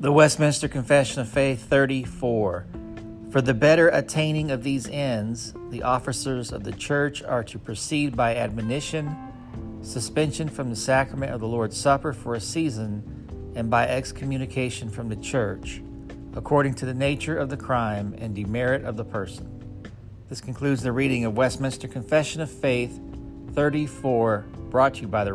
The Westminster Confession of Faith 34. For the better attaining of these ends, the officers of the church are to proceed by admonition, suspension from the sacrament of the Lord's Supper for a season, and by excommunication from the church, according to the nature of the crime and demerit of the person. This concludes the reading of Westminster Confession of Faith 34, brought to you by the